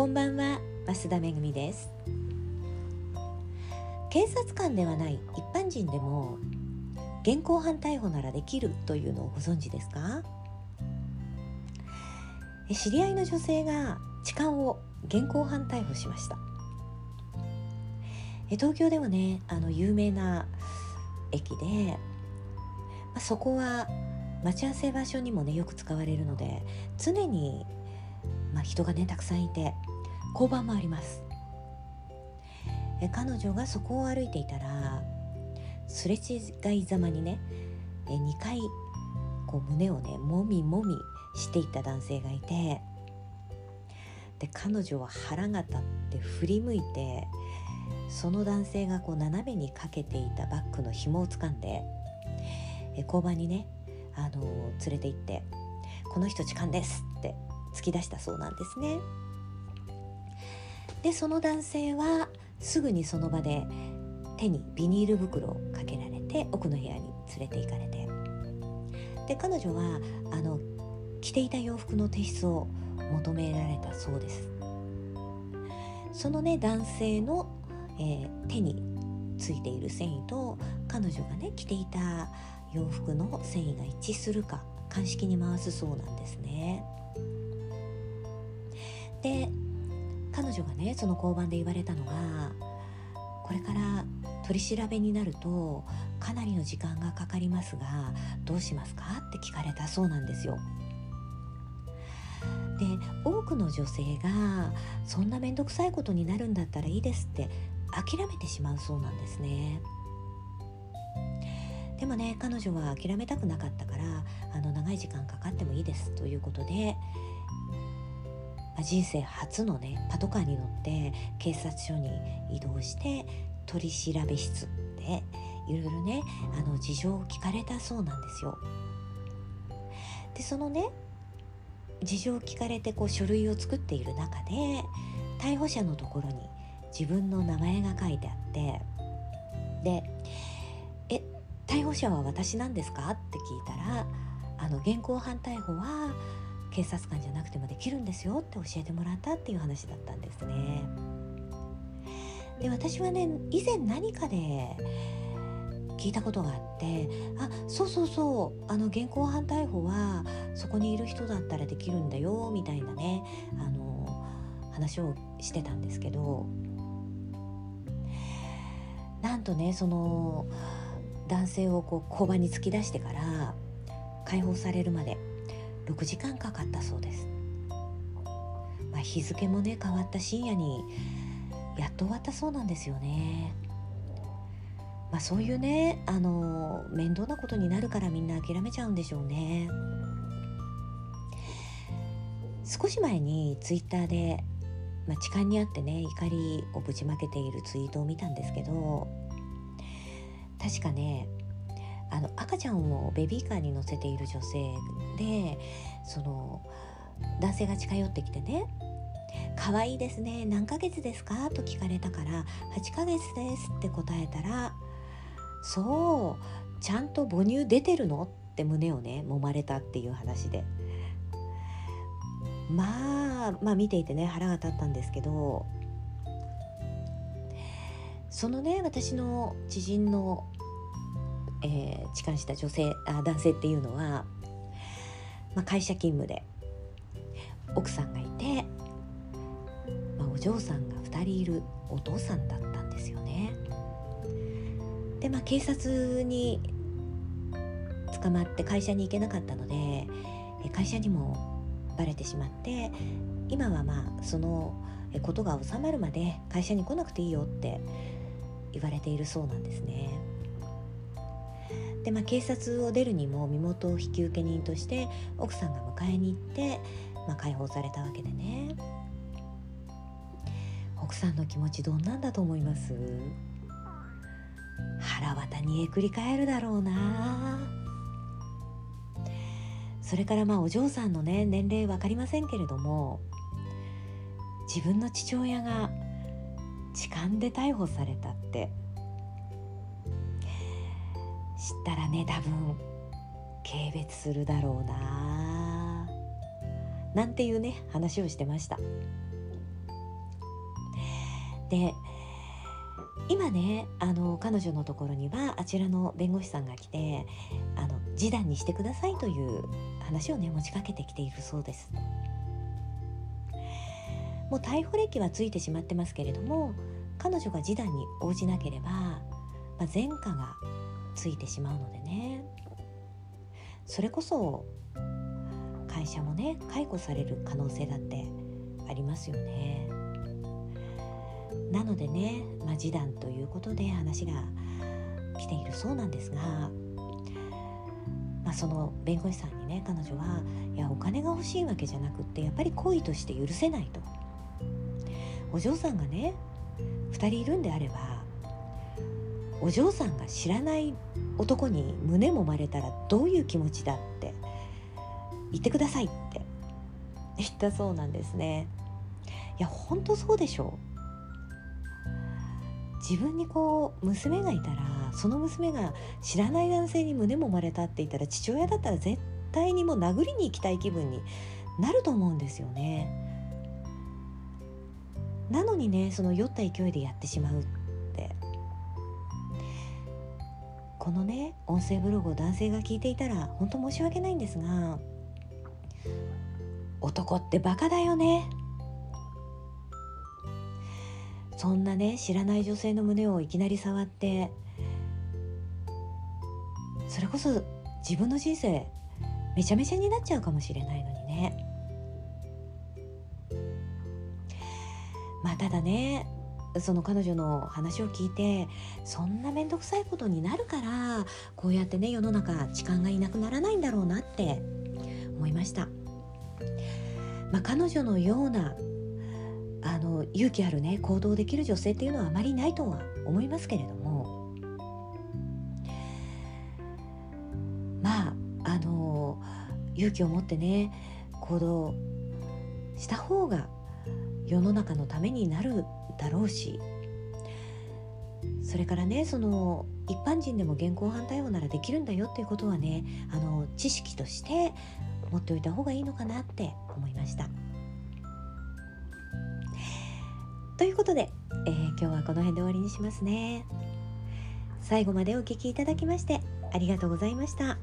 こんばんは増田めぐみです。警察官ではない一般人でも現行犯逮捕ならできるというのをご存知ですか？知り合いの女性が痴漢を現行犯逮捕しました。東京ではねあの有名な駅で、まあ、そこは待ち合わせ場所にもねよく使われるので常に、まあ、人がねたくさんいて交番もありますえ彼女がそこを歩いていたらすれ違いざまにねえ2回こう胸をねもみもみしていた男性がいてで彼女は腹が立って振り向いてその男性がこう斜めにかけていたバッグの紐を掴んでえ交番にねあの連れて行って「この人痴漢です」って突き出したそうなんですね。でその男性はすぐにその場で手にビニール袋をかけられて奥の部屋に連れて行かれて。で彼女はあの着ていた洋服の提出を求められたそうです。そのね男性の、えー、手についている繊維と彼女がね着ていた洋服の繊維が一致するか鑑識に回すそうなんですね。で彼女がねその交番で言われたのがこれから取り調べになるとかなりの時間がかかりますがどうしますか？って聞かれたそうなんですよ。で多くの女性がそんな面倒くさいことになるんだったらいいですって諦めてしまうそうなんですね。でもね彼女は諦めたくなかったからあの長い時間かかってもいいですということで人生初のねパトカーに乗って警察署に移動して取り調べ室でいろいろねあの事情を聞かれたそうなんですよ。でそのね事情を聞かれてこう書類を作っている中で逮捕者のところに自分の名前が書いてあってで「え逮捕者は私なんですか?」って聞いたらあの現行犯逮捕は警察官じゃなくてもできるんですよって教えてもらったっていう話だったんですね。で私はね以前何かで聞いたことがあってあそうそうそうあの現行犯逮捕はそこにいる人だったらできるんだよみたいなねあの話をしてたんですけどなんとねその男性をこう交番に突き出してから解放されるまで6時間かかったそうです、まあ、日付もね変わった深夜にやっと終わったそうなんですよね。まあ、そういうねあの面倒なことになるからみんな諦めちゃうんでしょうね。少し前にツイッターで、まあ、痴漢にあってね怒りをぶちまけているツイートを見たんですけど確かねあの赤ちゃんをベビーカーに乗せている女性でその男性が近寄ってきてね「可愛いですね何ヶ月ですか?」と聞かれたから「8ヶ月です」って答えたら「そうちゃんと母乳出てるの?」って胸をね揉まれたっていう話でまあまあ見ていてね腹が立ったんですけどそのね私の知人のえー、痴漢した女性あ男性っていうのは、まあ、会社勤務で奥さんがいて、まあ、お嬢さんが2人いるお父さんだったんですよね。でまあ警察に捕まって会社に行けなかったので会社にもバレてしまって今はまあそのことが収まるまで会社に来なくていいよって言われているそうなんですね。で、まあ、警察を出るにも身元を引受人として奥さんが迎えに行って、まあ、解放されたわけでね。奥さんの気持ちどんなんだと思います？腹渡にえくり返るだろうな。それからまあお嬢さんのね年齢分かりませんけれども自分の父親が痴漢で逮捕されたって知ったらね多分軽蔑するだろうななんていうね話をしてましたで今ねあの彼女のところにはあちらの弁護士さんが来てあの示談にしてくださいという話をね持ちかけてきているそうです。もう逮捕歴はついてしまってますけれども彼女が示談に応じなければ、まあ、前科がついてしまうのでねそれこそ会社もね解雇される可能性だってありますよね。なのでね、まあ、示談ということで話が来ているそうなんですが、まあ、その弁護士さんにね彼女はいやお金が欲しいわけじゃなくってやっぱり恋として許せないとお嬢さんがね2人いるんであればお嬢さんが知らない男に胸もまれたらどういう気持ちだって言ってくださいって。言ったそうなんですね。いや本当そうでしょう。自分にこう娘がいたらその娘が知らない男性に胸もまれたって言ったら父親だったら絶対にもう殴りに行きたい気分になると思うんですよね。なのにねその酔った勢いでやってしまう。っこのね音声ブログを男性が聞いていたら本当申し訳ないんですが男ってバカだよね。そんなね知らない女性の胸をいきなり触ってそれこそ自分の人生めちゃめちゃになっちゃうかもしれないのにね。まあただねその彼女の話を聞いてそんな面倒くさいことになるからこうやってね世の中痴漢がいなくならないんだろうなって思いました、まあ、彼女のようなあの勇気あるね行動できる女性っていうのはあまりないとは思いますけれどもまああの勇気を持ってね行動した方が世の中のためになるだろうしそれからねその一般人でも現行犯逮捕ならできるんだよっていうことはねあの知識として持っておいた方がいいのかなって思いました。ということで、えー、今日はこの辺で終わりにしますね。最後までお聴きいただきましてありがとうございました。